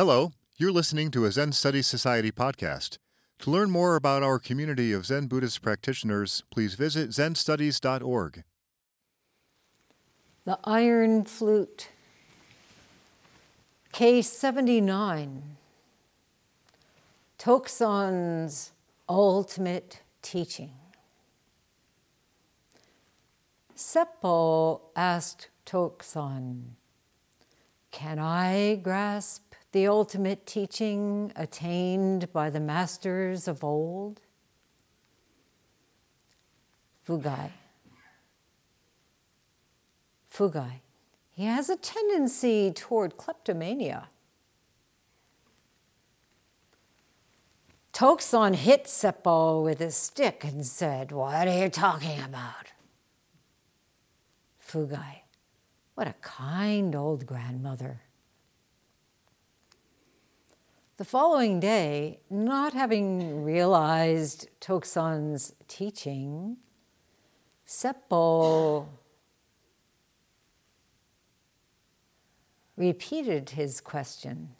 Hello, you're listening to a Zen Studies Society podcast. To learn more about our community of Zen Buddhist practitioners, please visit zenstudies.org. The Iron Flute, K79, Toksan's Ultimate Teaching. Seppo asked Toksan, Can I grasp the ultimate teaching attained by the masters of old? Fugai. Fugai. He has a tendency toward kleptomania. Toksan hit Seppo with his stick and said, What are you talking about? Fugai. What a kind old grandmother. The following day, not having realized Toksan's teaching, Seppo repeated his question.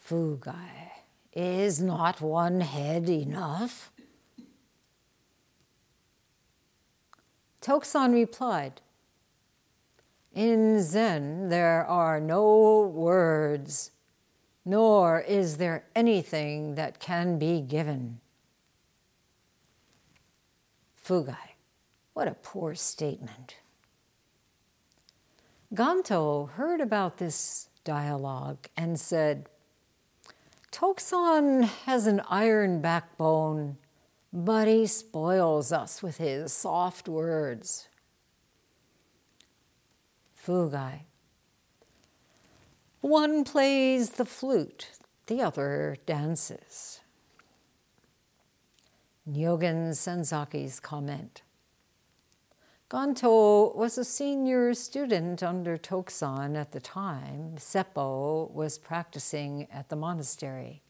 Fugai, is not one head enough? Toksan replied, In Zen there are no words nor is there anything that can be given. Fugai, what a poor statement. Ganto heard about this dialogue and said, Toksan has an iron backbone, but he spoils us with his soft words. Fugai, one plays the flute, the other dances. Nyogen Senzaki's comment. Ganto was a senior student under Toksan at the time. Seppo was practicing at the monastery.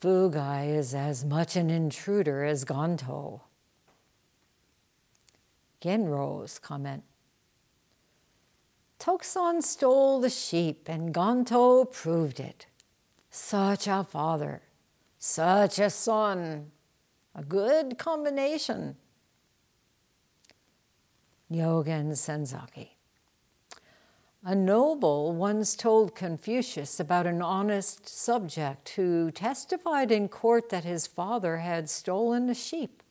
Fugai is as much an intruder as Ganto. Genro's comment. Toksan stole the sheep, and Ganto proved it. Such a father, such a son, a good combination. Nyogen Senzaki. A noble once told Confucius about an honest subject who testified in court that his father had stolen a sheep.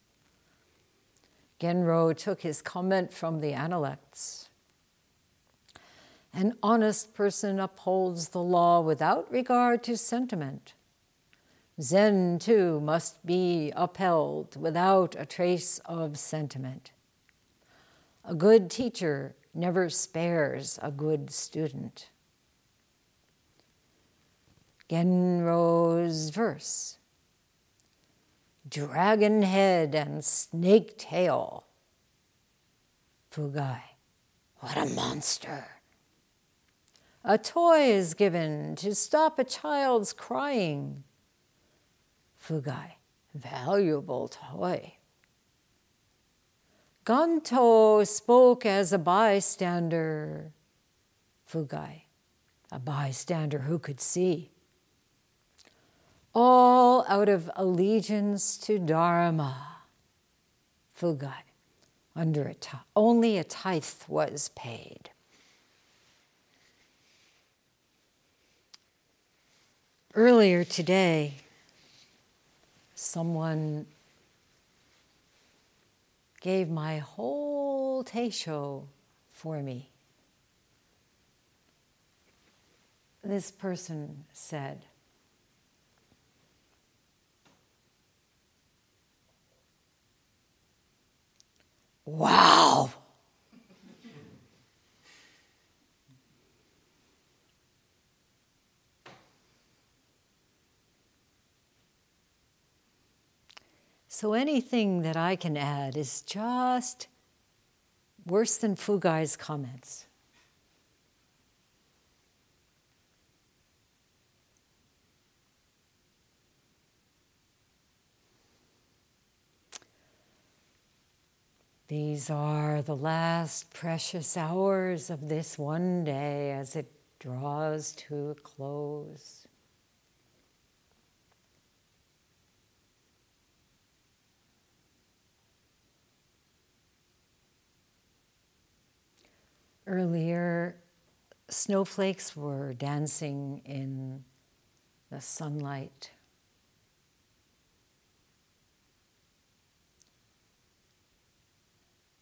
Genro took his comment from the Analects. An honest person upholds the law without regard to sentiment. Zen, too, must be upheld without a trace of sentiment. A good teacher never spares a good student. Genro's verse Dragon head and snake tail. Fugai, what a monster! A toy is given to stop a child's crying. Fugai, valuable toy. Ganto spoke as a bystander. Fugai, a bystander who could see. All out of allegiance to Dharma. Fugai, under a t- only a tithe was paid. Earlier today, someone gave my whole teisho for me. This person said, Wow! So anything that I can add is just worse than Fugai's comments. These are the last precious hours of this one day as it draws to a close. Earlier, snowflakes were dancing in the sunlight.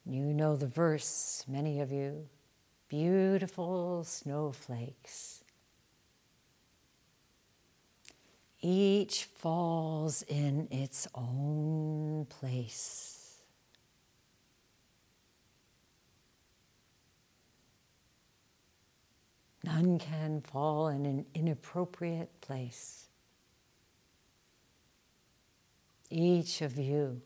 You know the verse, many of you. Beautiful snowflakes. Each falls in its own place. None can fall in an inappropriate place. Each of you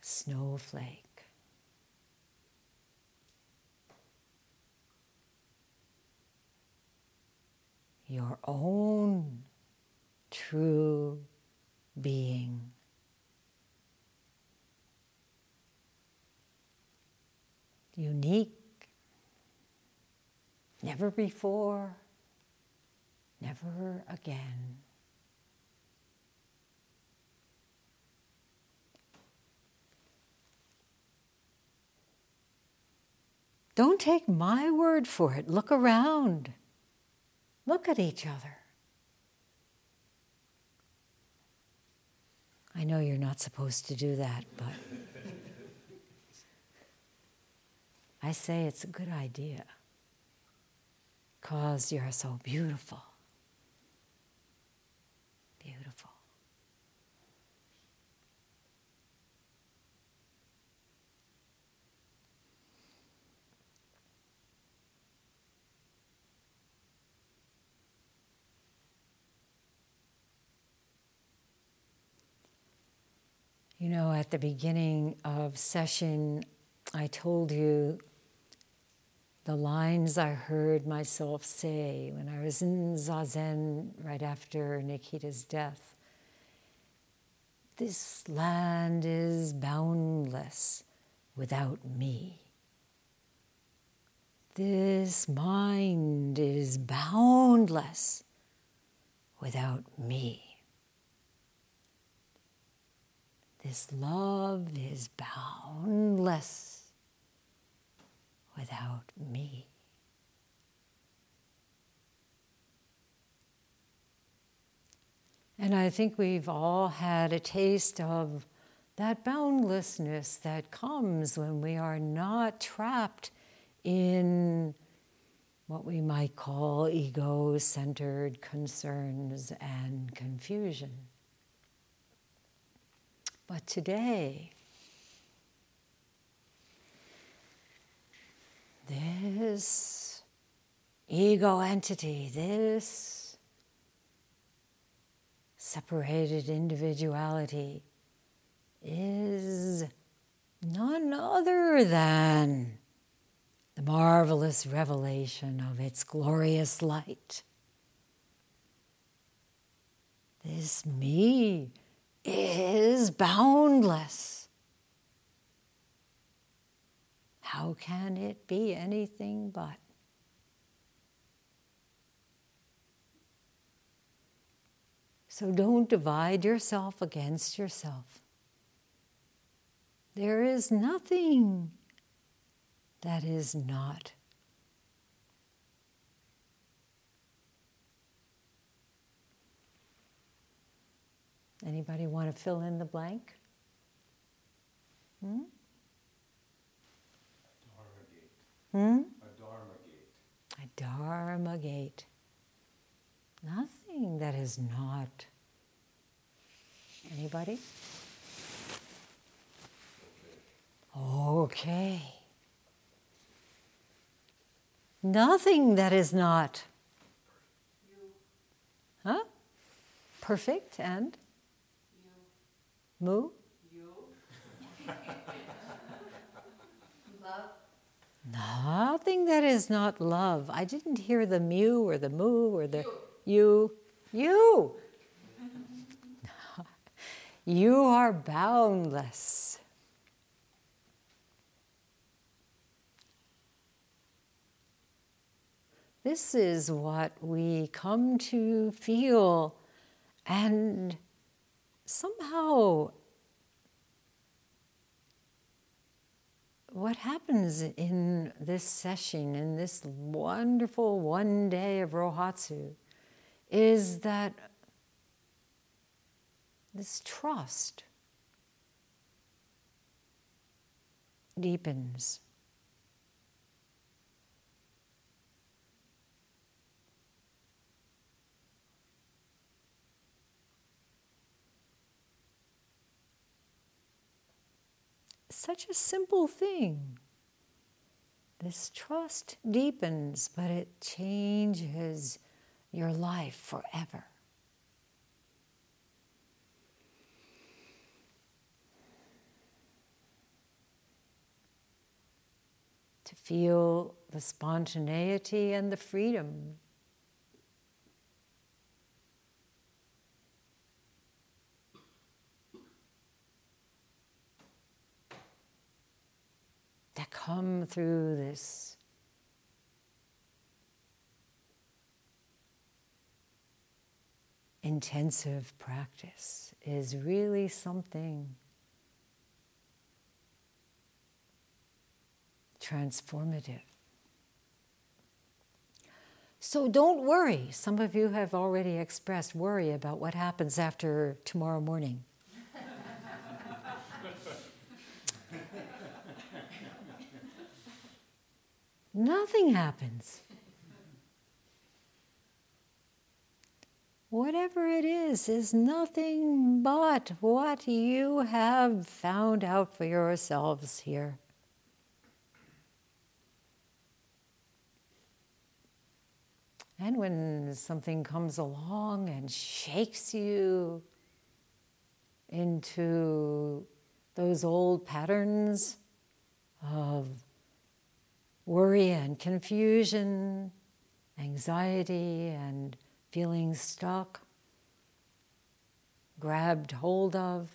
a snowflake. Your own true being. Unique, never before, never again. Don't take my word for it. Look around. Look at each other. I know you're not supposed to do that, but I say it's a good idea because you're so beautiful. Beautiful. You know, at the beginning of session, I told you the lines I heard myself say when I was in Zazen right after Nikita's death. This land is boundless without me. This mind is boundless without me. This love is boundless without me. And I think we've all had a taste of that boundlessness that comes when we are not trapped in what we might call ego centered concerns and confusion. But today, this ego entity, this separated individuality, is none other than the marvelous revelation of its glorious light. This me is boundless. How can it be anything but? So don't divide yourself against yourself. There is nothing that is not. Anybody want to fill in the blank? Hmm? Hmm? A Dharma gate. A Dharma gate. Nothing that is not. Anybody? Okay. Nothing that is not. Huh? Perfect and? Moo? Love. Nothing that is not love. I didn't hear the mew or the moo or the you. You. you are boundless. This is what we come to feel, and somehow what happens in this session, in this wonderful one day of Rohatsu, is that this trust deepens. Such a simple thing. This trust deepens, but it changes your life forever. To feel the spontaneity and the freedom that come through this intensive practice is really something transformative. So don't worry. Some of you have already expressed worry about what happens after tomorrow morning. Nothing happens. Whatever it is, is nothing but what you have found out for yourselves here. And when something comes along and shakes you into those old patterns of worry and confusion, anxiety and feeling stuck, grabbed hold of.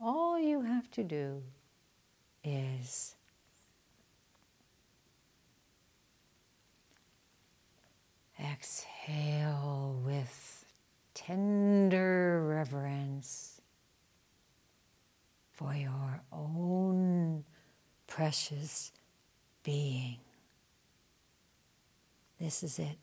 All you have to do is exhale with tender reverence for your own precious being. This is it.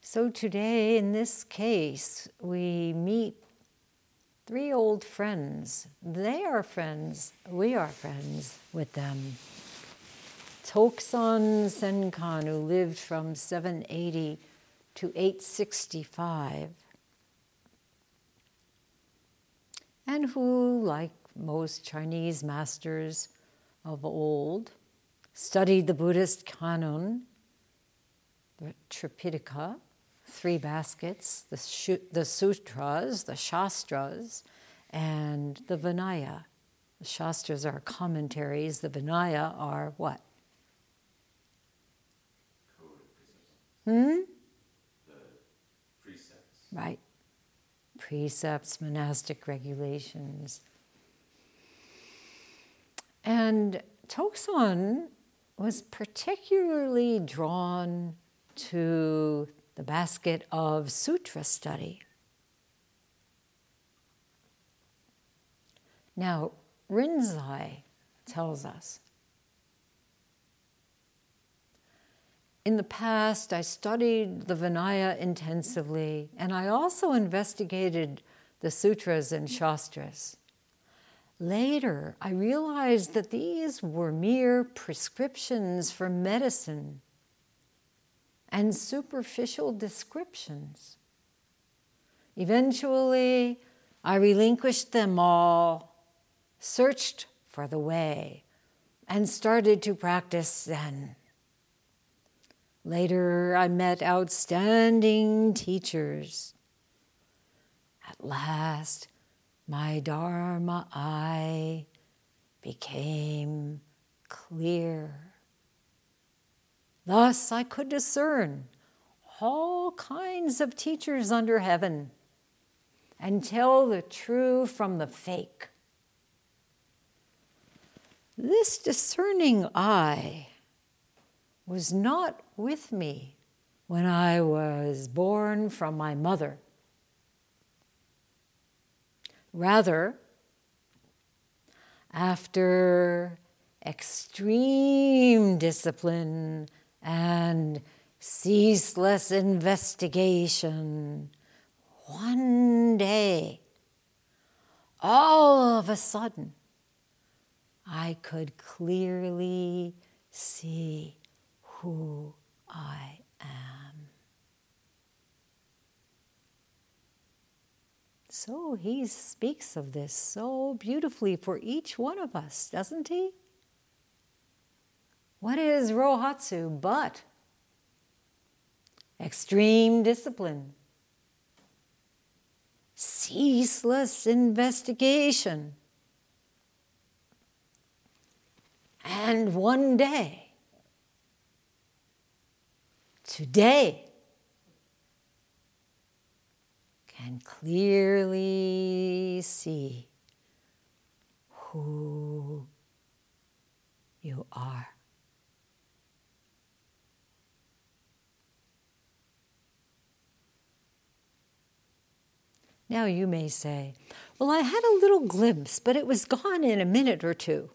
So, today, in this case, we meet three old friends. They are friends, we are friends with them. Toksan Senkan, who lived from 780 to 865, and who, like most Chinese masters of old, studied the Buddhist canon, the Tripitaka, three baskets, the, the sutras, the shastras, and the Vinaya. The shastras are commentaries, the Vinaya are what? Hmm? The precepts. Right. Precepts, monastic regulations. And Toksan was particularly drawn to the basket of sutra study. Now, Rinzai tells us In the past, I studied the Vinaya intensively, and I also investigated the sutras and shastras. Later, I realized that these were mere prescriptions for medicine and superficial descriptions. Eventually, I relinquished them all, searched for the way, and started to practice Zen. Later, I met outstanding teachers. At last, my Dharma eye became clear. Thus, I could discern all kinds of teachers under heaven. and tell the true from the fake. This discerning eye was not with me when I was born from my mother. Rather, after extreme discipline and ceaseless investigation, one day, all of a sudden, I could clearly see who I am. So he speaks of this so beautifully for each one of us, doesn't he? What is Rohatsu but extreme discipline, ceaseless investigation, and one day, today, can clearly see who you are. Now you may say, Well, I had a little glimpse, but it was gone in a minute or two.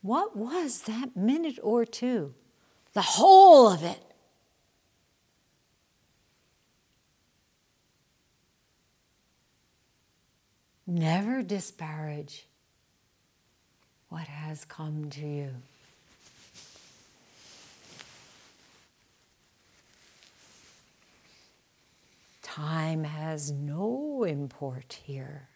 What was that minute or two? The whole of it. Never disparage what has come to you. Time has no import here.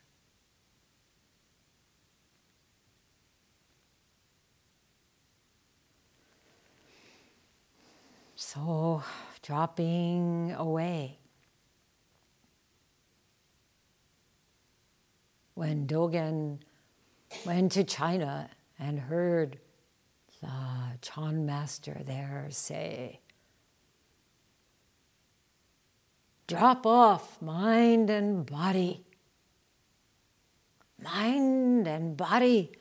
So, dropping away. When Dogen went to China and heard the Chan master there say, Drop off mind and body. Mind and body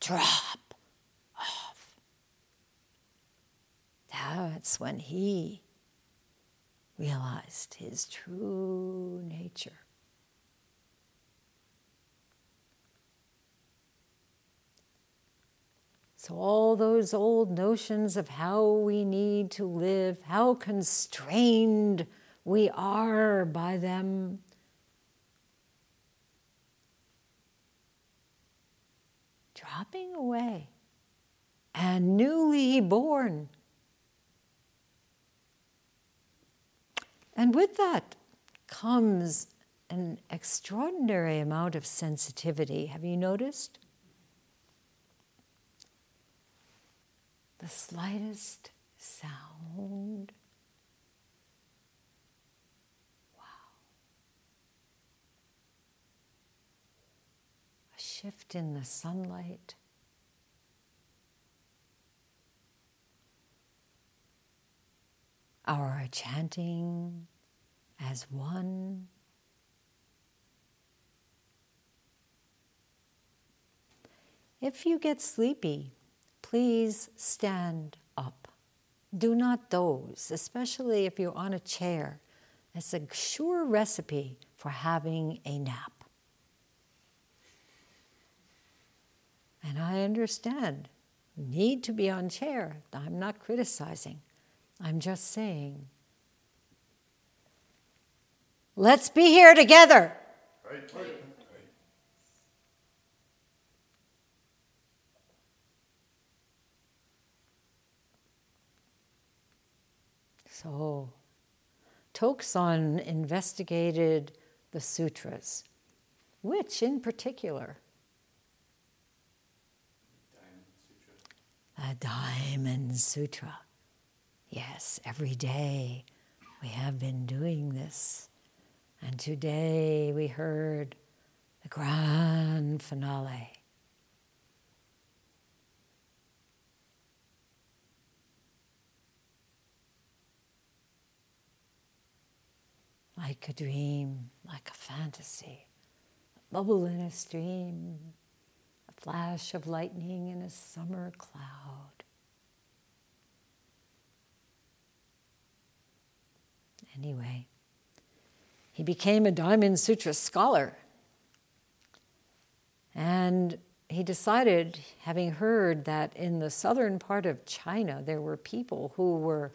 drop off. That's when he realized his true nature. So, all those old notions of how we need to live, how constrained we are by them. Dropping away and newly born. And with that comes an extraordinary amount of sensitivity. Have you noticed? The slightest sound Wow. A shift in the sunlight. Our chanting as one. If you get sleepy, please stand up. Do not doze, especially if you're on a chair. It's a sure recipe for having a nap. And I understand, need to be on chair. I'm not criticizing. I'm just saying, let's be here together. So, Toksan investigated the sutras. Which in particular? a Diamond Sutra. Yes, every day we have been doing this. And today we heard the grand finale. like a dream, like a fantasy, a bubble in a stream, a flash of lightning in a summer cloud. Anyway, he became a Diamond Sutra scholar. And he decided, having heard that in the southern part of China there were people who were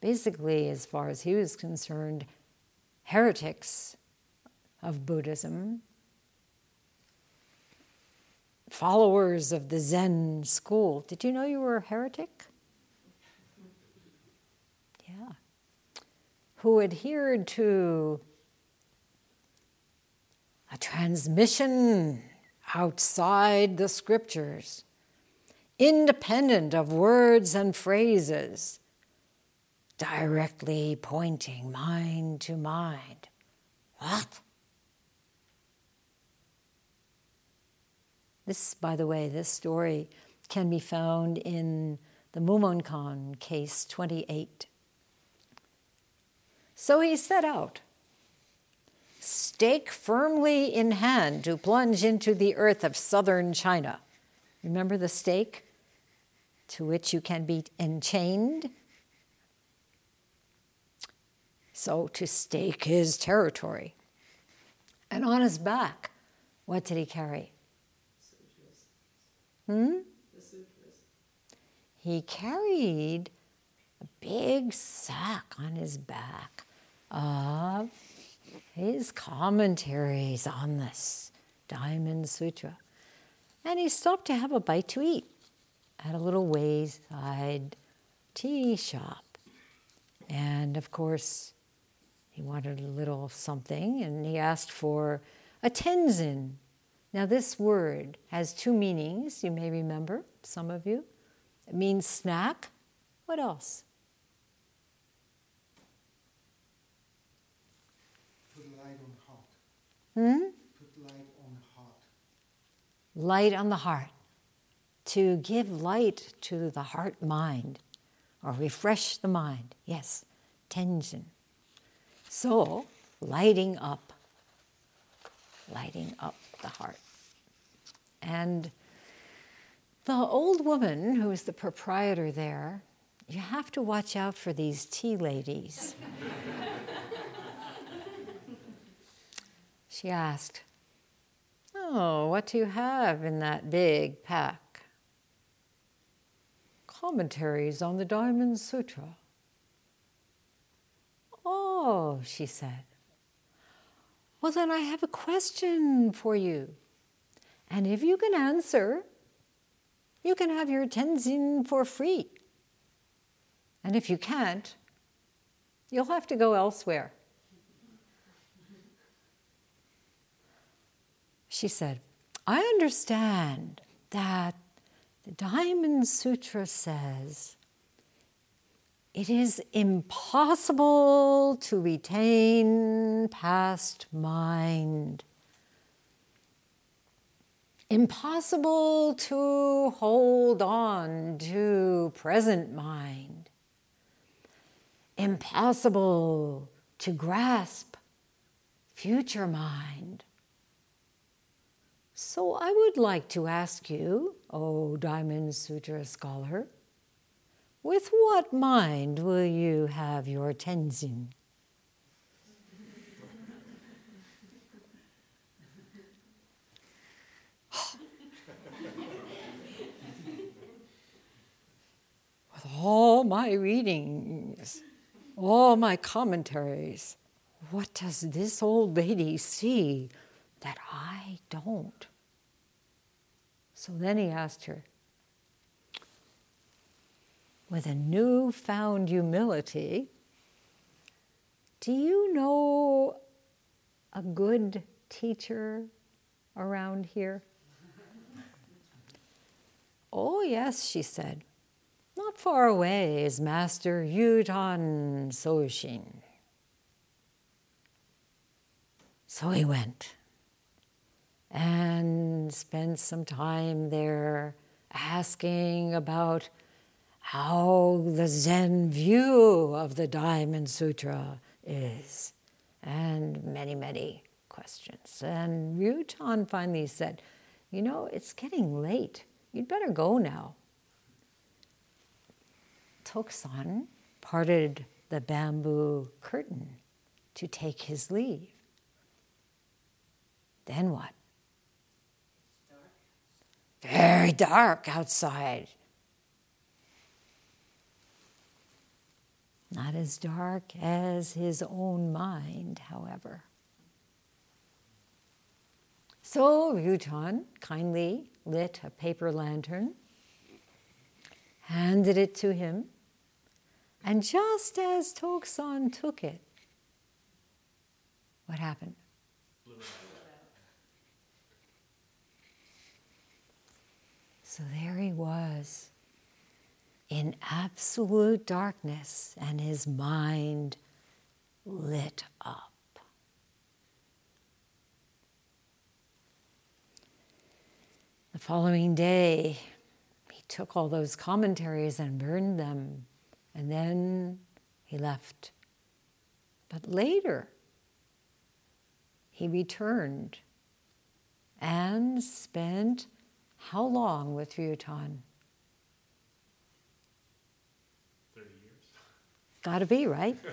basically, as far as he was concerned, heretics of Buddhism, followers of the Zen school. Did you know you were a heretic? Yeah. Who adhered to a transmission outside the scriptures, independent of words and phrases directly pointing mind to mind. What? This, by the way, this story can be found in the Mumonkan case 28. So he set out, stake firmly in hand to plunge into the earth of southern China. Remember the stake to which you can be enchained so to stake his territory. And on his back, what did he carry? Hmm? He carried a big sack on his back of his commentaries on this Diamond Sutra. And he stopped to have a bite to eat at a little wayside tea shop. And of course, he wanted a little something and he asked for a tenzin. Now, this word has two meanings, you may remember, some of you. It means snack. What else? Put light on heart. Hmm? Put light on heart. Light on the heart. To give light to the heart mind or refresh the mind. Yes, tenzin. So, lighting up, lighting up the heart. And the old woman who is the proprietor there, you have to watch out for these tea ladies. she asked, Oh, what do you have in that big pack? Commentaries on the Diamond Sutra. Oh, she said. Well, then I have a question for you. And if you can answer, you can have your tenzin for free. And if you can't, you'll have to go elsewhere. She said, I understand that the Diamond Sutra says it is impossible to retain past mind. Impossible to hold on to present mind. Impossible to grasp future mind. So I would like to ask you, O Diamond Sutra scholar, with what mind will you have your tenzin? With all my readings, all my commentaries, what does this old lady see that I don't? So then he asked her, with a newfound humility, do you know a good teacher around here? oh, yes, she said. Not far away is Master Ryutan Soshin. So he went and spent some time there asking about how the Zen view of the Diamond Sutra is. and many, many questions. And Ryutan finally said, You know, it's getting late. You'd better go now. Toksan parted the bamboo curtain to take his leave. Then what? Very dark outside. Not as dark as his own mind, however. So Ryutan kindly lit a paper lantern, handed it to him, and just as Toksan took it, what happened? So there he was in absolute darkness, and his mind lit up. The following day, he took all those commentaries and burned them, and then he left. But later, he returned and spent how long with Ryutan? 30 years. Gotta be, right?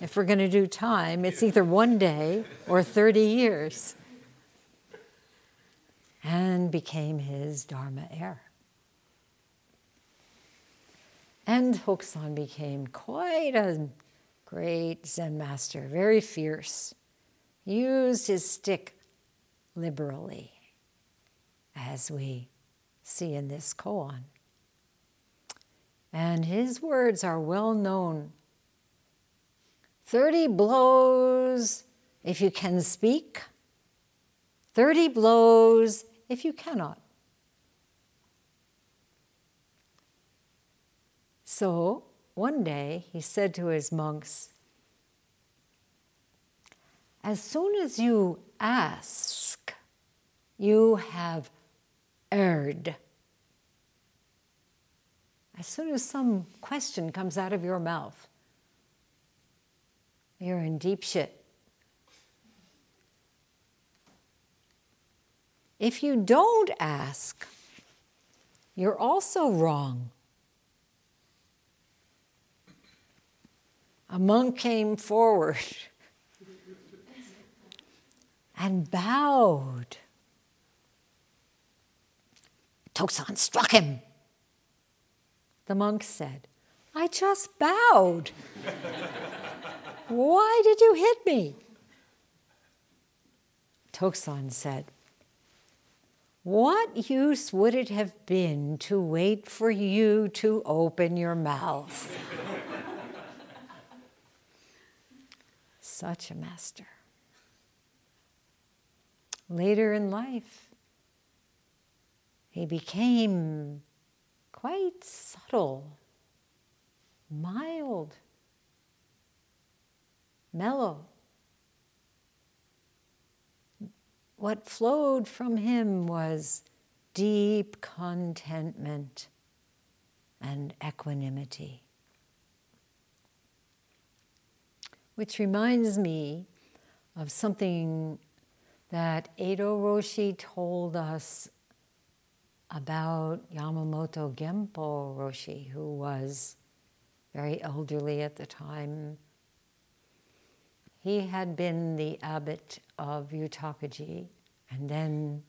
if we're going to do time, it's either one day or 30 years. And became his Dharma heir. And Toksan became quite a great Zen master, very fierce. Used his stick liberally, as we see in this koan. And his words are well known 30 blows if you can speak, 30 blows if you cannot. So one day he said to his monks, As soon as you ask, you have erred. As soon as some question comes out of your mouth, you're in deep shit. If you don't ask, you're also wrong. A monk came forward and bowed. Toksan struck him. The monk said, I just bowed. Why did you hit me? Toksan said, What use would it have been to wait for you to open your mouth? Such a master. Later in life, he became quite subtle, mild, mellow. What flowed from him was deep contentment and equanimity. Which reminds me of something that Eido Roshi told us about Yamamoto Genpo Roshi, who was very elderly at the time. He had been the abbot of Ryutakuji and then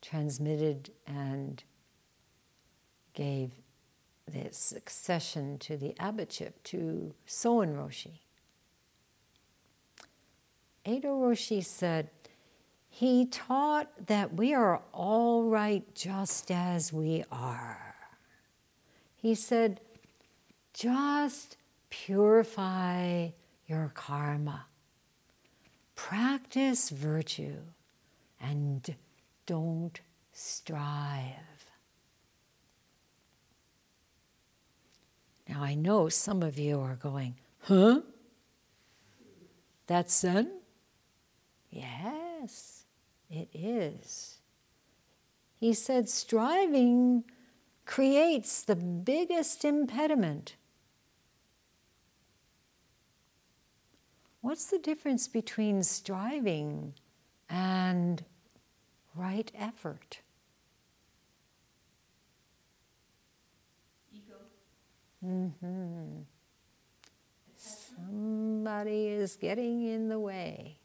transmitted and gave the succession to the abbotship to Soen Roshi. Eido Roshi said, he taught that we are all right just as we are. He said, just purify your karma, practice virtue, and don't strive. Now, I know some of you are going, huh? That's Zen? Yes. It is. He said, striving creates the biggest impediment. What's the difference between striving and right effort? Ego. hmm Somebody is getting in the way.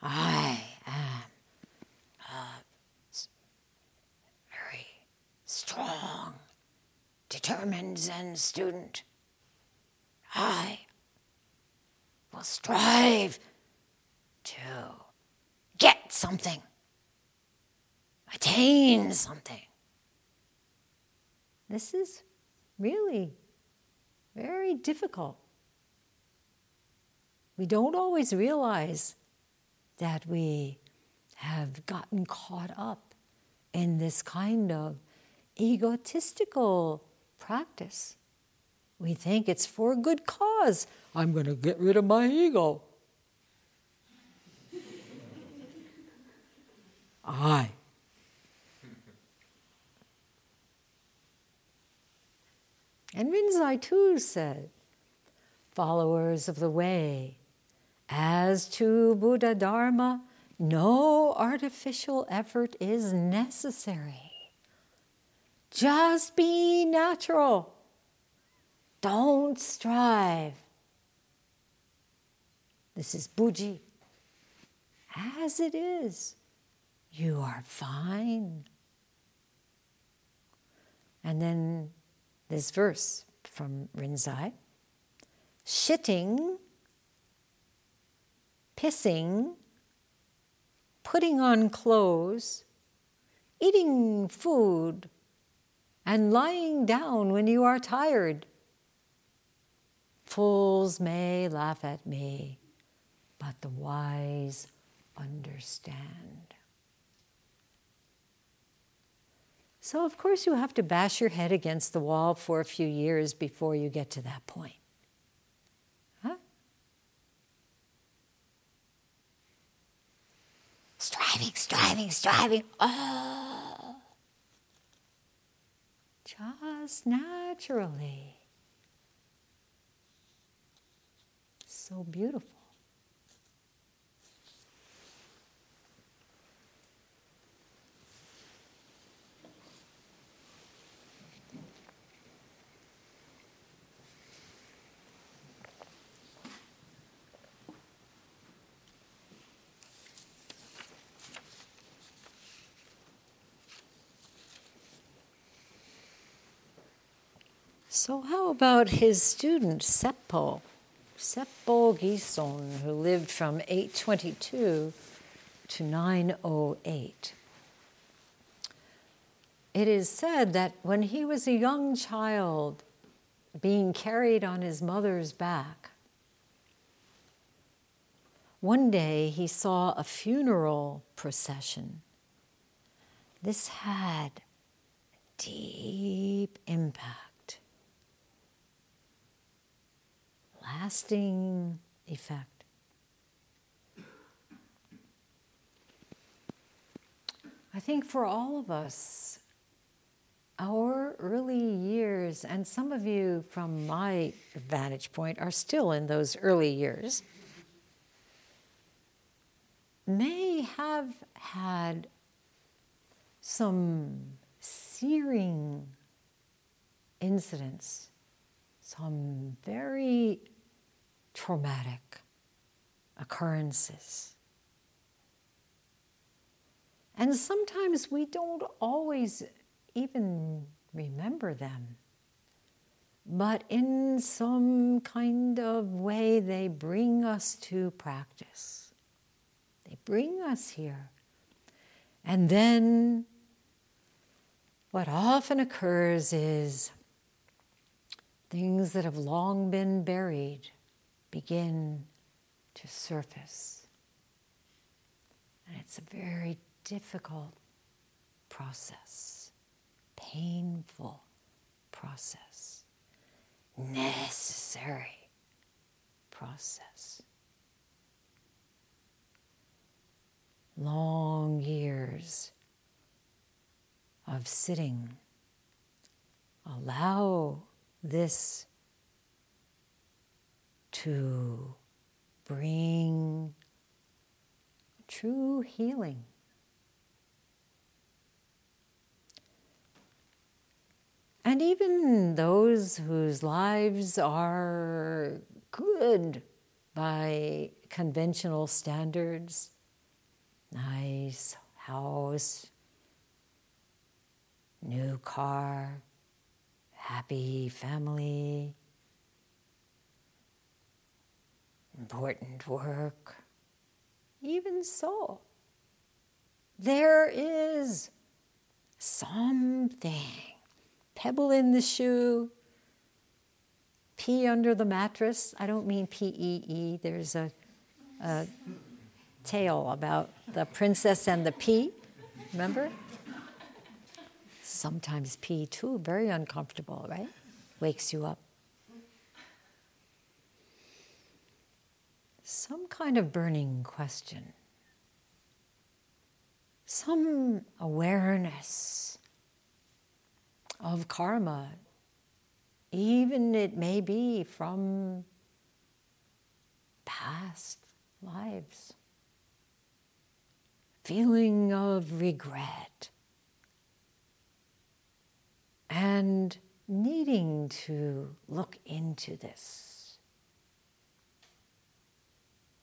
I am a s- very strong, determined Zen student. I will strive to get something, attain something. This is really very difficult. We don't always realize that we have gotten caught up in this kind of egotistical practice. We think it's for a good cause. I'm going to get rid of my ego. I. And Rinzai too said, followers of the way, as to Buddha Dharma, no artificial effort is necessary. Just be natural. Don't strive. This is Buji. As it is, you are fine. And then this verse from Rinzai shitting, pissing, putting on clothes, eating food, and lying down when you are tired. Fools may laugh at me, but the wise understand. So, of course, you have to bash your head against the wall for a few years before you get to that point. Huh? Striving, striving, striving. Oh. Just naturally. So beautiful. So, how about his student Seppo? Seppo Gison, who lived from 822 to 908. It is said that when he was a young child, being carried on his mother's back, one day he saw a funeral procession. This had deep impact, lasting effect. I think for all of us, our early years, and some of you from my vantage point are still in those early years, may have had some searing incidents, some very traumatic occurrences. And sometimes we don't always even remember them. But in some kind of way, they bring us to practice. They bring us here. And then what often occurs is things that have long been buried begin to surface. And it's a very difficult process, painful process, necessary process. Long years of sitting. Allow this to bring true healing. And even those whose lives are good by conventional standards, nice house, new car, happy family, important work. Even so, there is something pebble in the shoe, pee under the mattress. I don't mean P E E. There's a, a tale about the princess and the pea. Remember? Sometimes pee too, very uncomfortable, right? Wakes you up. Some kind of burning question, some awareness of karma, even it may be from past lives. Feeling of regret and needing to look into this.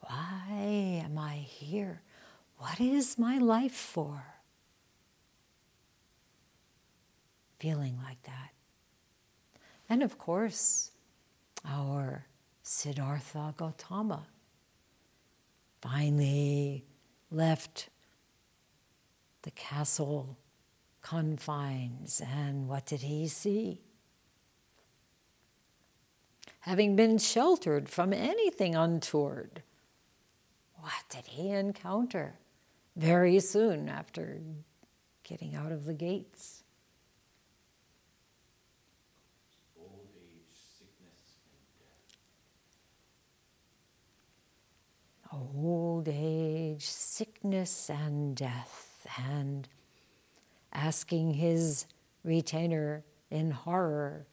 Why am I here? What is my life for? Feeling like that. And of course, our Siddhartha Gautama finally left the castle confines. And what did he see? Having been sheltered from anything untoward, what did he encounter very soon after getting out of the gates? Old age, sickness, and death. Old age, sickness, and death. And asking his retainer in horror,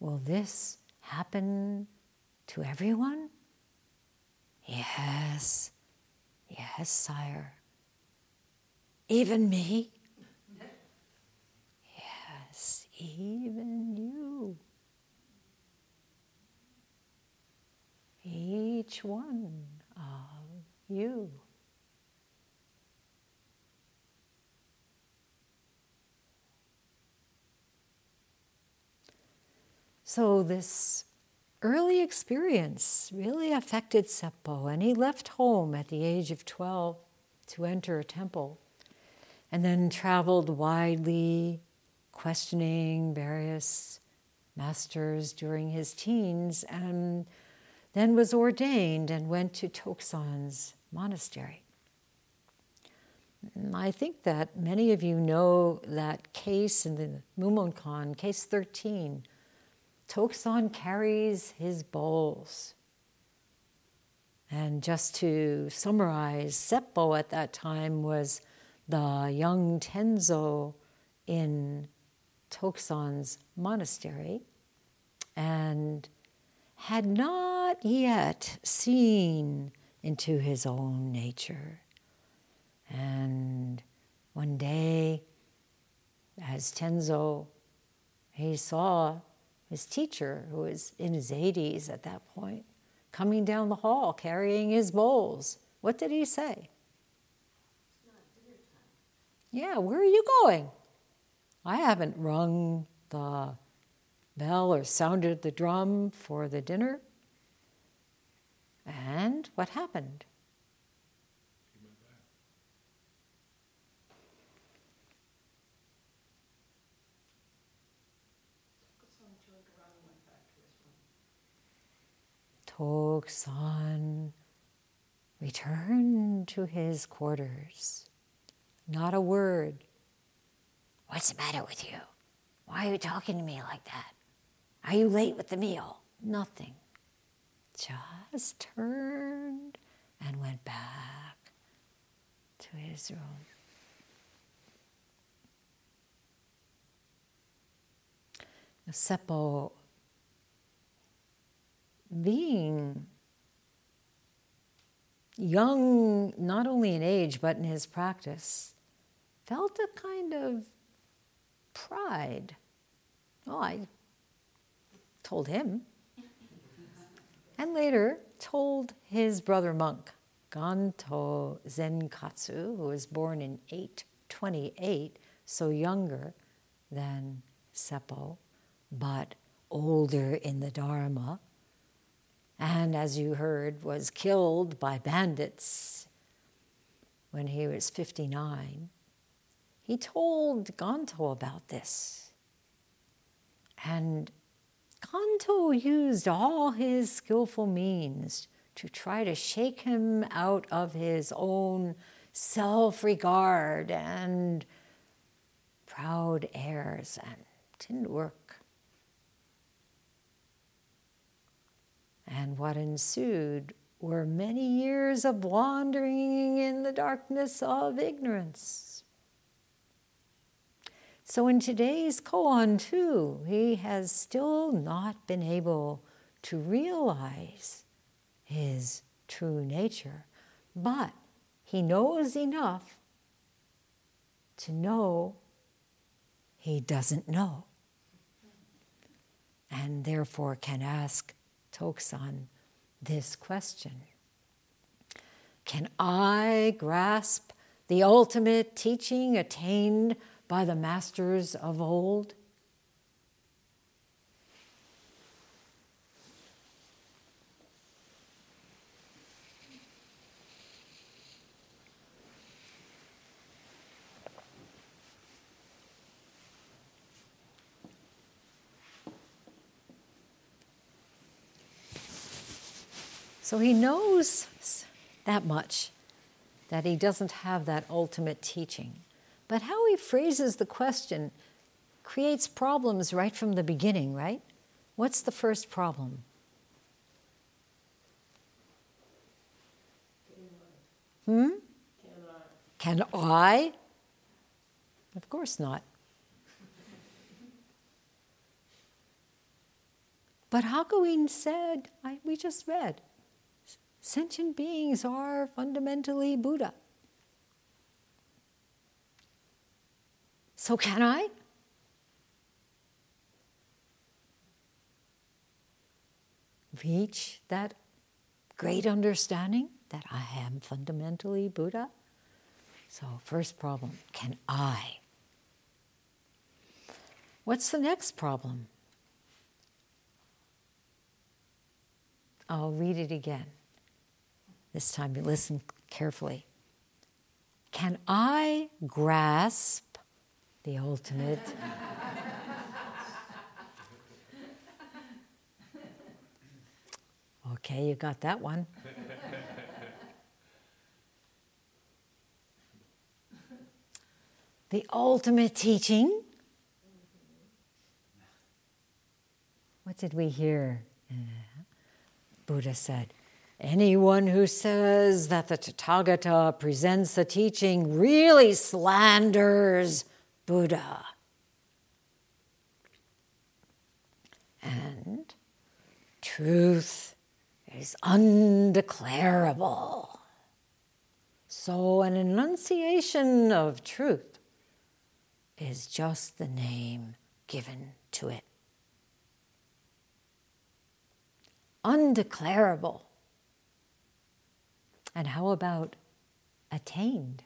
Will this happen to everyone? Yes, yes, sire. Even me? Yes, even you. Each one of you. So, this early experience really affected Seppo, and he left home at the age of 12 to enter a temple, and then traveled widely, questioning various masters during his teens, and then was ordained and went to Toksan's monastery. I think that many of you know that case in the Mumonkan, case 13 Toksan carries his bowls. And just to summarize, Seppo at that time was the young Tenzo in Toksan's monastery and had not yet seen into his own nature. And one day, as Tenzo, he saw his teacher, who was in his 80s at that point, coming down the hall carrying his bowls. What did he say? Yeah, where are you going? I haven't rung the bell or sounded the drum for the dinner. And what happened? Toksan returned to his quarters. Not a word. What's the matter with you? Why are you talking to me like that? Are you late with the meal? Nothing. Just turned and went back to his room. Seppo being young not only in age but in his practice, felt a kind of pride. Oh, I told him. And later told his brother monk, Ganto Zenkatsu, who was born in 828, so younger than Seppo, but older in the Dharma, and as you heard, was killed by bandits when he was 59. He told Ganto about this. And Ganto used all his skillful means to try to shake him out of his own self regard and proud airs, and didn't work. And what ensued were many years of wandering in the darkness of ignorance. So, in today's koan, too, he has still not been able to realize his true nature, but he knows enough to know he doesn't know, and therefore can ask Toksan this question Can I grasp the ultimate teaching attained by the masters of old? So he knows that much, that he doesn't have that ultimate teaching. But how he phrases the question creates problems right from the beginning, right? What's the first problem? Hmm? Can I? Of course not. But Hakuin said, I, we just read, sentient beings are fundamentally Buddha. So, can I? Reach that great understanding that I am fundamentally Buddha? So, first problem can I? What's the next problem? I'll read it again. This time you listen carefully. Can I grasp the ultimate? okay, you got that one. the ultimate teaching. What did we hear? Uh, Buddha said, Anyone who says that the Tathagata presents a teaching really slanders Buddha. And truth is undeclarable. So, an enunciation of truth is just the name given to it. Undeclarable. And how about attained?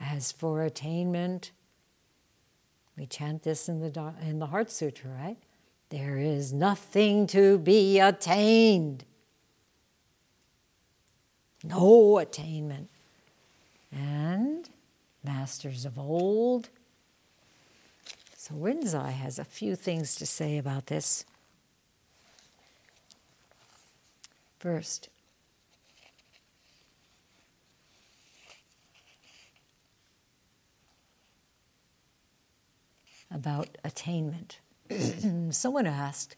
As for attainment, we chant this in the, in the Heart Sutra, right? There is nothing to be attained. No attainment. And masters of old. So Rinzai has a few things to say about this. First, about attainment. Someone asked,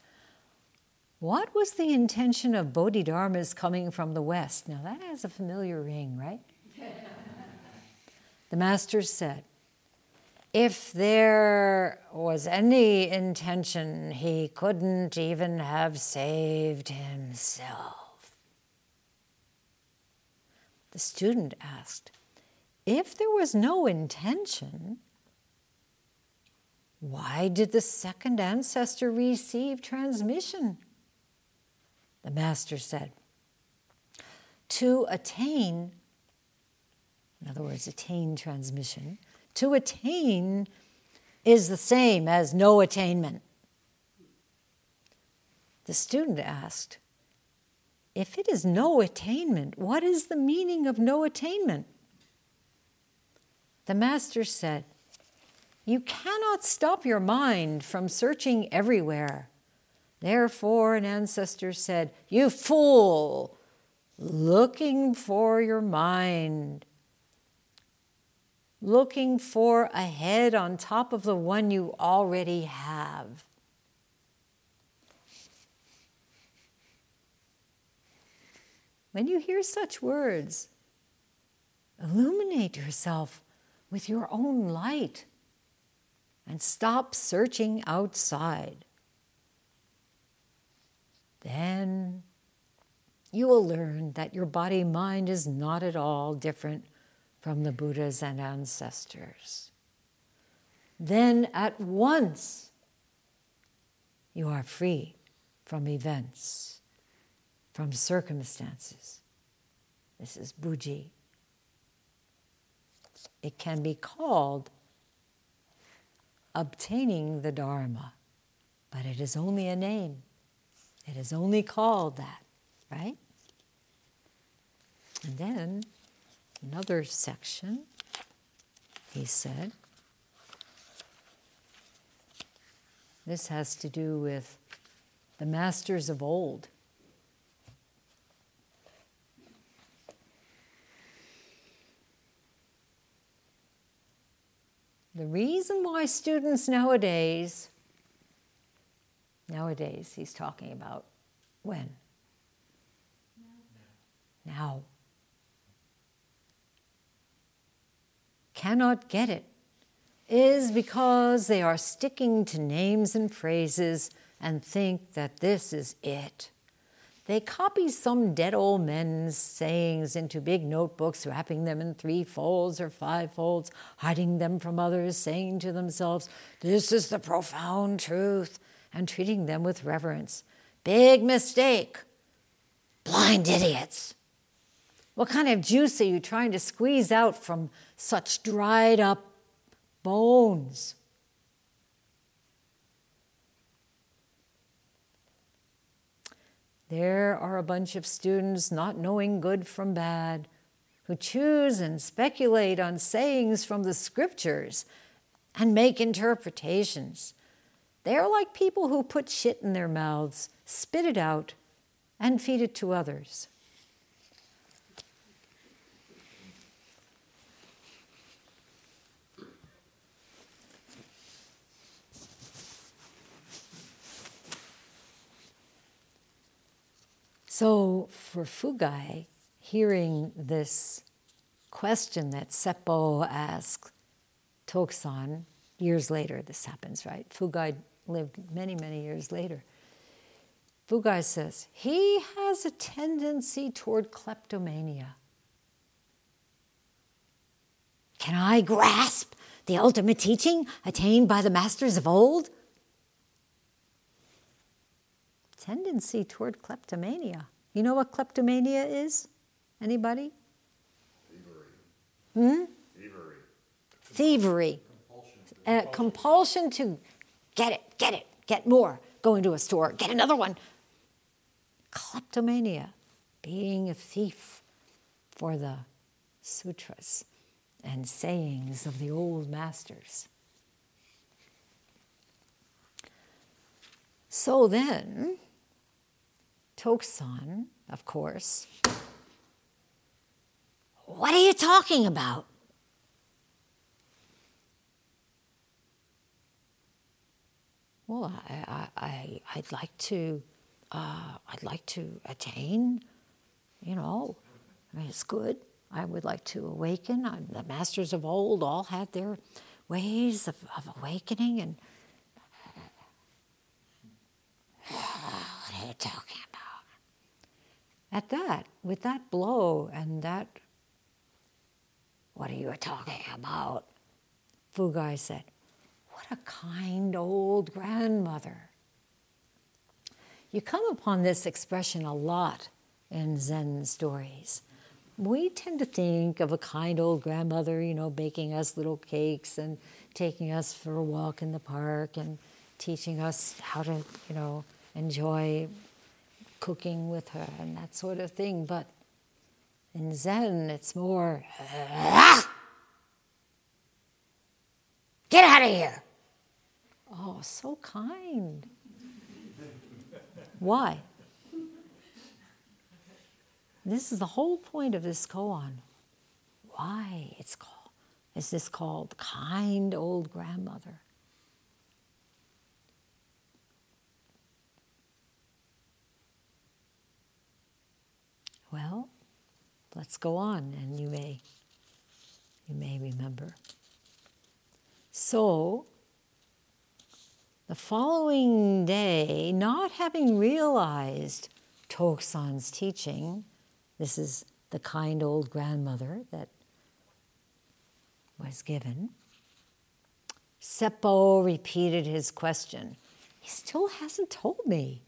What was the intention of Bodhidharmas coming from the West? Now that has a familiar ring, right? the Master said, if there was any intention, he couldn't even have saved himself. The student asked, If there was no intention, why did the second ancestor receive transmission? The master said, To attain, in other words, attain transmission, to attain is the same as no attainment. The student asked, If it is no attainment, what is the meaning of no attainment? The master said, You cannot stop your mind from searching everywhere. Therefore, an ancestor said, You fool, looking for your mind looking for a head on top of the one you already have. When you hear such words, illuminate yourself with your own light and stop searching outside. Then you will learn that your body mind is not at all different from the Buddhas and ancestors. Then at once you are free from events, from circumstances. This is Buji. It can be called obtaining the Dharma, but it is only a name. It is only called that, right? And then another section, he said. This has to do with the masters of old. The reason why students nowadays, nowadays, he's talking about when? Now. now. cannot get it is because they are sticking to names and phrases and think that this is it. They copy some dead old men's sayings into big notebooks, wrapping them in three folds or five folds, hiding them from others, saying to themselves, This is the profound truth, and treating them with reverence. Big mistake. Blind idiots. What kind of juice are you trying to squeeze out from such dried up bones? There are a bunch of students not knowing good from bad who choose and speculate on sayings from the scriptures and make interpretations. They are like people who put shit in their mouths, spit it out, and feed it to others. So for Fugai, hearing this question that Seppo asked Toksan years later, this happens, right? Fugai lived many, many years later. Fugai says, he has a tendency toward kleptomania. Can I grasp the ultimate teaching attained by the masters of old? Tendency toward kleptomania. You know what kleptomania is? Anybody? Thievery. Hmm? Thievery. Thievery. Compulsion. Uh, compulsion to get it, get it, get more. Go into a store, get another one. Kleptomania, being a thief for the sutras and sayings of the old masters. So then, Toksan, of course. What are you talking about? Well, I, I, I, would like to, uh, I'd like to attain, you know, I mean, it's good. I would like to awaken. I'm, the masters of old all had their ways of, of awakening and what are you talking about? At that, with that blow and that, what are you talking about? Fugai said, What a kind old grandmother. You come upon this expression a lot in Zen stories. We tend to think of a kind old grandmother, you know, baking us little cakes and taking us for a walk in the park and teaching us how to, you know, enjoy cooking with her and that sort of thing. But in Zen, it's more, ah! get out of here. Oh, so kind. Why? This is the whole point of this koan. Why it's called is this called kind old grandmother? Well, let's go on and you may you may remember. So the following day, not having realized Toksan's teaching, this is the kind old grandmother that was given, Seppo repeated his question. He still hasn't told me.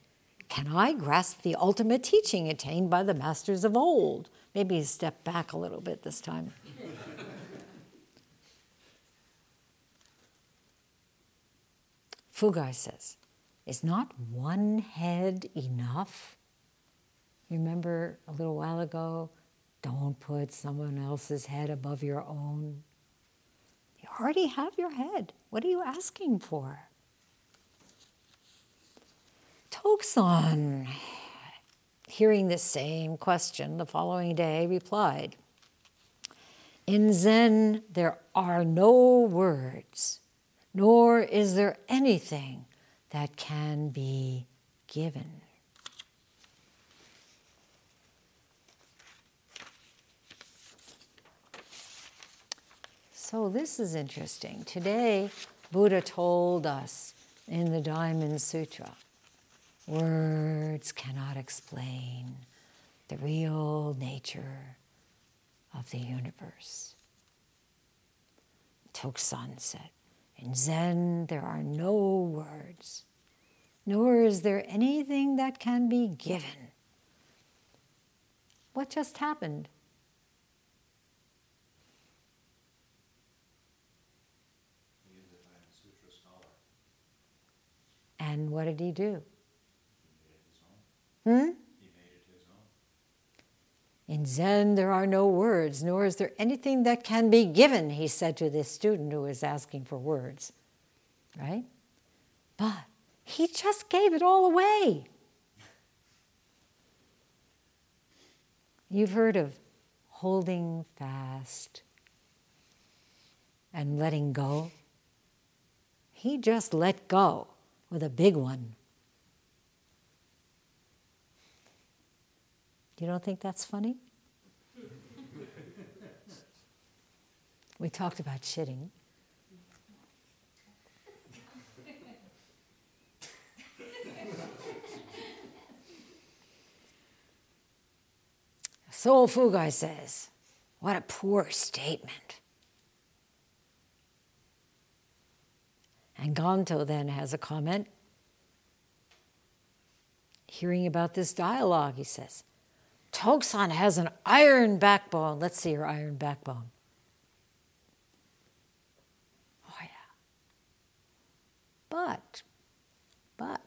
Can I grasp the ultimate teaching attained by the masters of old? Maybe stepped back a little bit this time. Fugai says, Is not one head enough? Remember a little while ago, don't put someone else's head above your own. You already have your head. What are you asking for? Toksan, hearing the same question the following day, replied In Zen, there are no words, nor is there anything that can be given. So, this is interesting. Today, Buddha told us in the Diamond Sutra words cannot explain the real nature of the universe. Toksan said, In Zen, there are no words, nor is there anything that can be given. What just happened? And what did he do? Hmm? In Zen, there are no words, nor is there anything that can be given, he said to this student who was asking for words. Right? But he just gave it all away. You've heard of holding fast and letting go. He just let go with a big one. You don't think that's funny? we talked about shitting. So Fugai says, What a poor statement. And Ganto then has a comment. Hearing about this dialogue, he says, Toksan has an iron backbone. Let's see your iron backbone. Oh, yeah. But, but,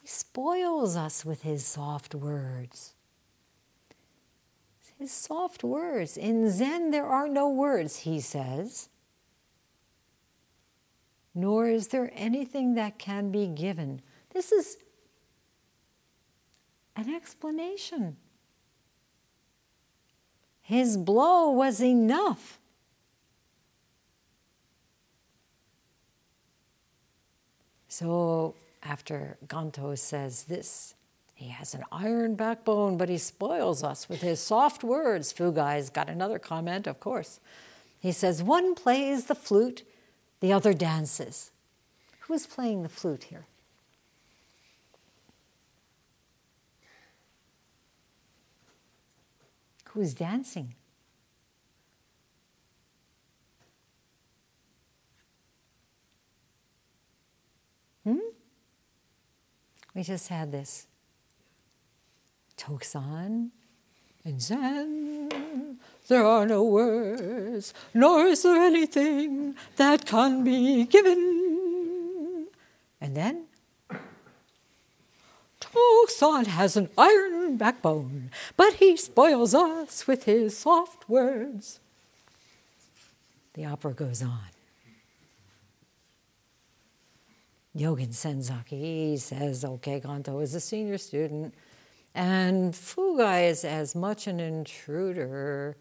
he spoils us with his soft words. His soft words. In Zen, there are no words, he says nor is there anything that can be given. This is an explanation. His blow was enough. So, after Ganto says this, he has an iron backbone, but he spoils us with his soft words. Fugai's got another comment, of course. He says, One plays the flute, the other dances. Who is playing the flute here? Who is dancing? Hmm? We just had this. Toksan and Zen. There are no words, nor is there anything that can be given. And then Toksan has an iron backbone, but he spoils us with his soft words. The opera goes on. Nyogen Senzaki says, okay, Ganto is a senior student, and Fugai is as much an intruder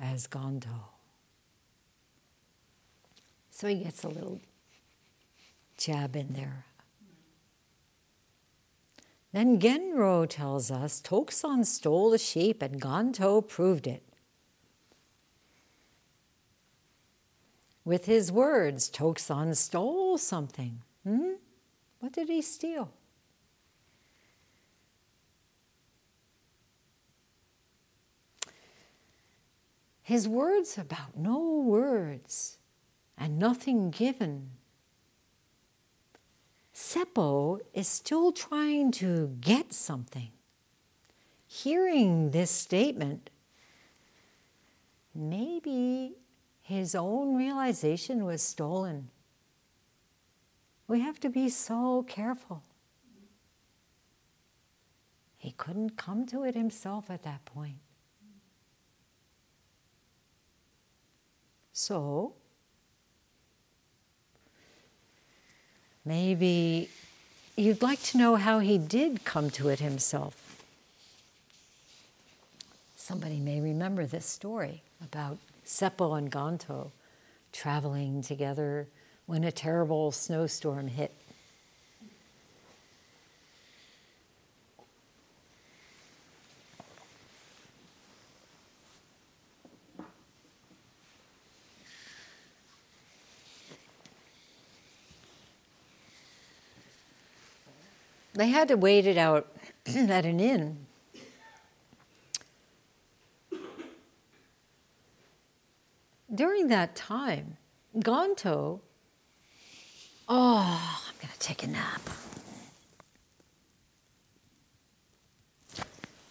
as Ganto. So he gets a little jab in there. Then Genro tells us Toksan stole a sheep and Ganto proved it. With his words, Toksan stole something. Hmm? What did he steal? His words about no words and nothing given. Seppo is still trying to get something. Hearing this statement, maybe his own realization was stolen. We have to be so careful. He couldn't come to it himself at that point. So, maybe you'd like to know how he did come to it himself. Somebody may remember this story about Seppo and Ganto traveling together when a terrible snowstorm hit. They had to wait it out at an inn during that time, Ganto, oh, I'm going to take a nap.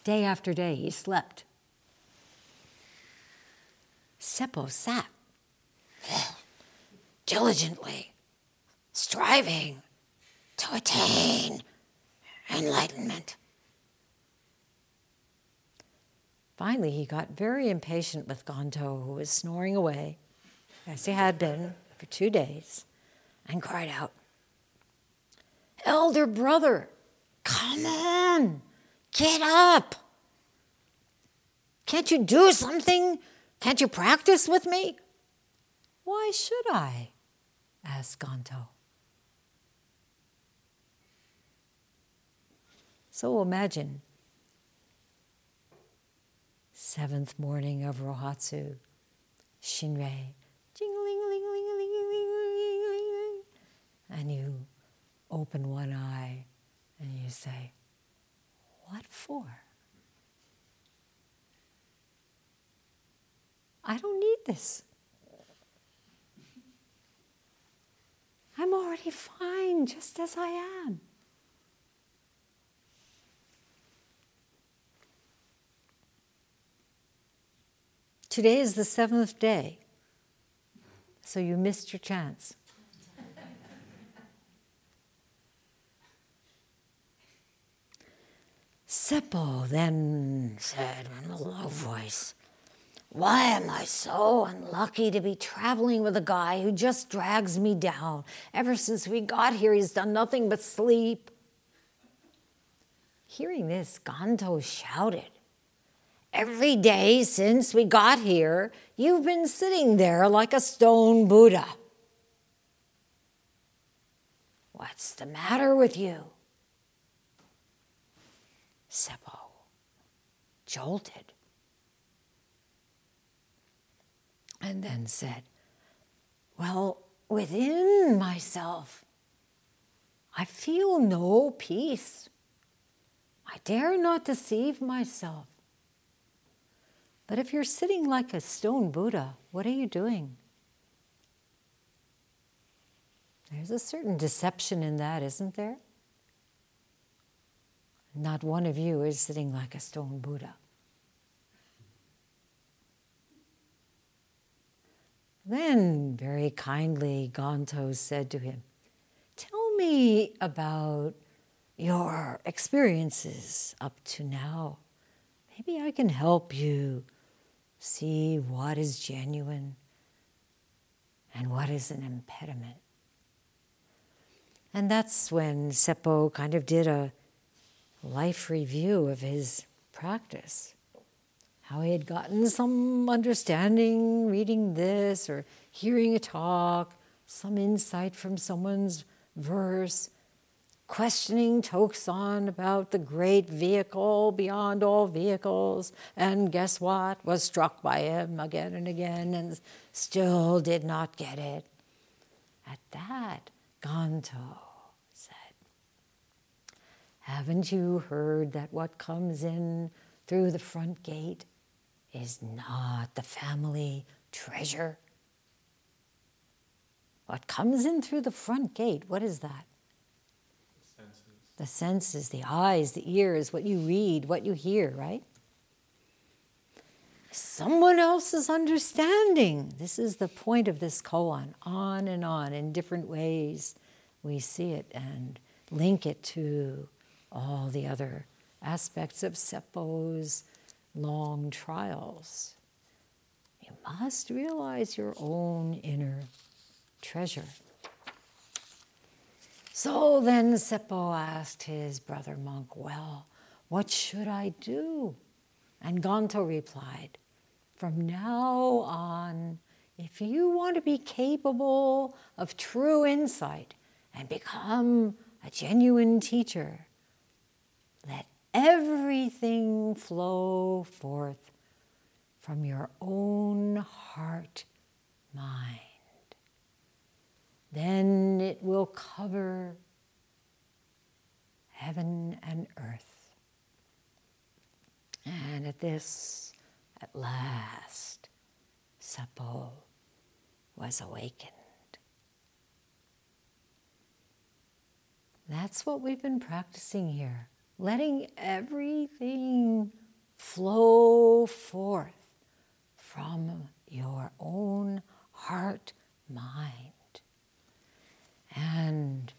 Day after day, he slept. Seppo sat diligently, striving to attain enlightenment. Finally, he got very impatient with Ganto, who was snoring away, as he had been for two days, and cried out, Elder brother, come on, get up. Can't you do something? Can't you practice with me? Why should I? asked Ganto. So imagine seventh morning of Rohatsu, Shinrei, and you open one eye and you say, What for? I don't need this. I'm already fine just as I am. Today is the seventh day, so you missed your chance. Seppo then said in a low voice, Why am I so unlucky to be traveling with a guy who just drags me down? Ever since we got here, he's done nothing but sleep. Hearing this, Ganto shouted, Every day since we got here, you've been sitting there like a stone Buddha. What's the matter with you? Seppo jolted. and then said, Well, within myself, I feel no peace. I dare not deceive myself. But if you're sitting like a stone Buddha, what are you doing? There's a certain deception in that, isn't there? Not one of you is sitting like a stone Buddha. Then, very kindly, Ganto said to him, Tell me about your experiences up to now. Maybe I can help you see what is genuine and what is an impediment. And that's when Seppo kind of did a life review of his practice. How he had gotten some understanding reading this or hearing a talk, some insight from someone's verse, questioning Toksan about the great vehicle beyond all vehicles, and guess what? Was struck by him again and again and still did not get it. At that, Ganto said, Haven't you heard that what comes in through the front gate is not the family treasure? What comes in through the front gate, what is that? The senses, the eyes, the ears, what you read, what you hear, right? Someone else's understanding. This is the point of this koan, on and on in different ways. We see it and link it to all the other aspects of Seppo's long trials. You must realize your own inner treasure. So then Seppo asked his brother monk, Well, what should I do? And Ganto replied, From now on, if you want to be capable of true insight and become a genuine teacher, let everything flow forth from your own heart mind then it will cover heaven and earth. And at this, at last, Seppo was awakened. That's what we've been practicing here, letting everything flow forth from your own heart mind and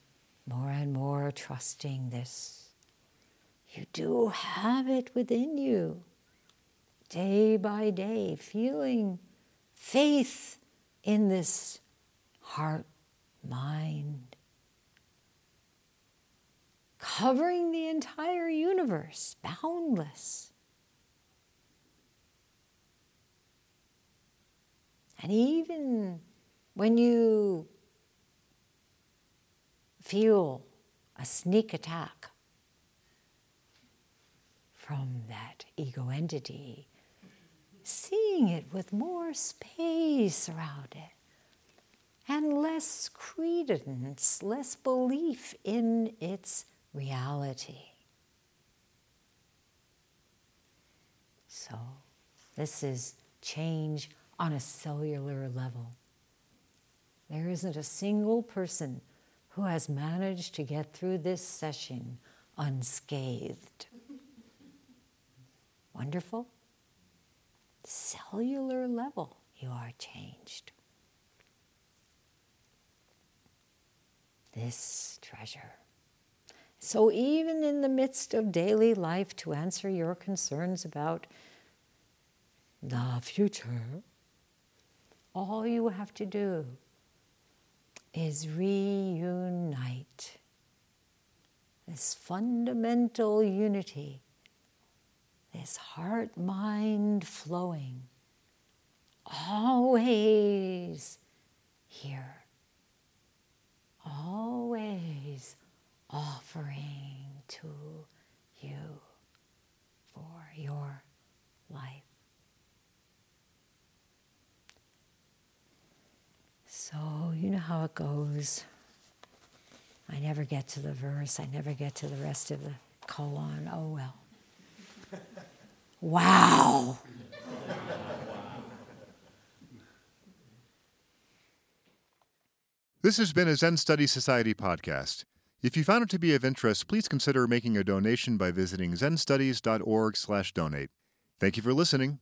more and more trusting this. You do have it within you, day by day, feeling faith in this heart mind, covering the entire universe, boundless. And even when you feel a sneak attack from that ego entity, seeing it with more space around it and less credence, less belief in its reality. So, this is change on a cellular level. There isn't a single person who has managed to get through this session unscathed. Wonderful. Cellular level, you are changed. This treasure. So, even in the midst of daily life, to answer your concerns about the future, all you have to do is reunite this fundamental unity, this heart mind flowing, always here, always offering to you for your life. How it goes. I never get to the verse, I never get to the rest of the koan. Oh well. Wow. This has been a Zen Study Society podcast. If you found it to be of interest, please consider making a donation by visiting zenstudies.org/donate. Thank you for listening.